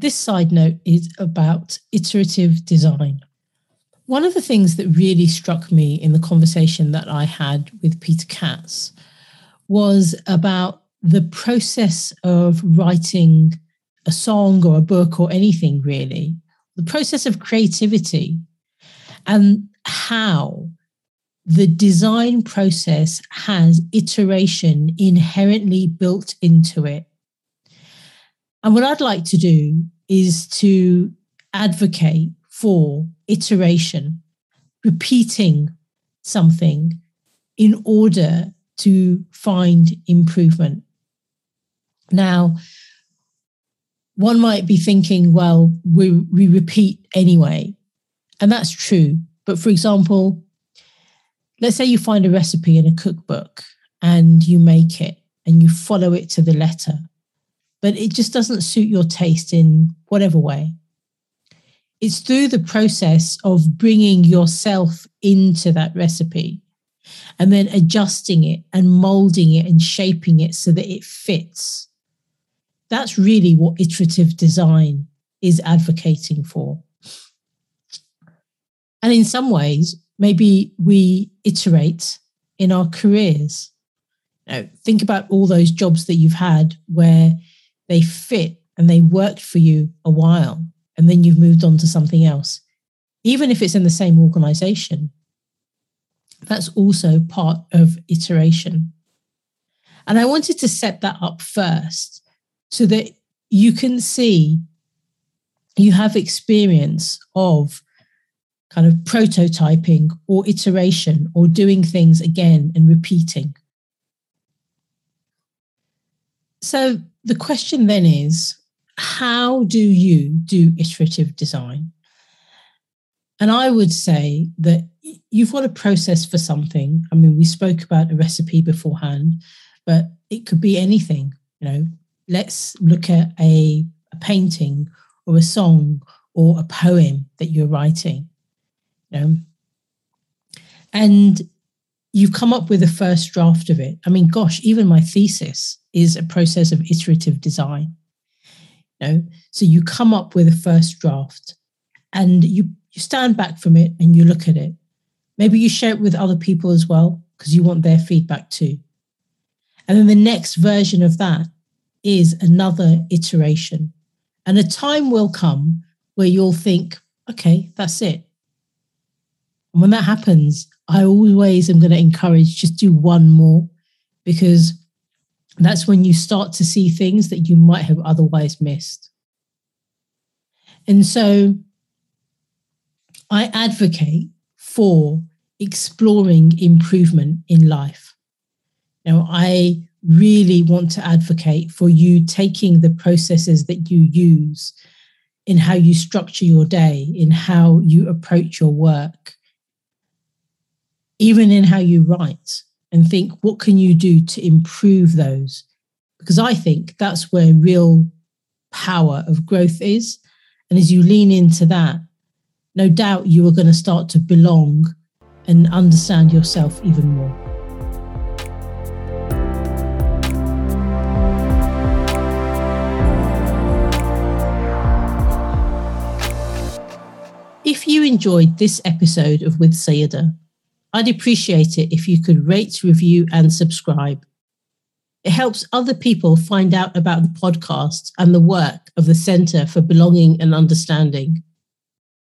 this side note is about iterative design. One of the things that really struck me in the conversation that I had with Peter Katz was about the process of writing a song or a book or anything really, the process of creativity and how the design process has iteration inherently built into it. And what I'd like to do is to advocate for iteration, repeating something in order to find improvement. Now, one might be thinking, well, we, we repeat anyway. And that's true. But for example, let's say you find a recipe in a cookbook and you make it and you follow it to the letter, but it just doesn't suit your taste in whatever way. It's through the process of bringing yourself into that recipe and then adjusting it and molding it and shaping it so that it fits that's really what iterative design is advocating for. And in some ways, maybe we iterate in our careers. You know, think about all those jobs that you've had where they fit and they worked for you a while, and then you've moved on to something else. Even if it's in the same organization, that's also part of iteration. And I wanted to set that up first so that you can see you have experience of kind of prototyping or iteration or doing things again and repeating. So the question then is how do you do iterative design? And I would say that you've got a process for something. I mean, we spoke about a recipe beforehand, but it could be anything, you know, let's look at a, a painting or a song or a poem that you're writing. You know? And you've come up with a first draft of it. I mean, gosh, even my thesis is a process of iterative design. You know? So you come up with a first draft and you, you stand back from it and you look at it. Maybe you share it with other people as well because you want their feedback too. And then the next version of that is another iteration. And a time will come where you'll think, okay, that's it. And when that happens, I always am going to encourage just do one more because that's when you start to see things that you might have otherwise missed. And so I advocate for exploring improvement in life. Now, I really want to advocate for you taking the processes that you use in how you structure your day, in how you approach your work, even in how you write, and think, what can you do to improve those? Because I think that's where real power of growth is. And as you lean into that, no doubt you are going to start to belong and understand yourself even more. If you enjoyed this episode of With Saiyyidah, I'd appreciate it if you could rate, review, and subscribe. It helps other people find out about the podcast and the work of the Centre for Belonging and Understanding.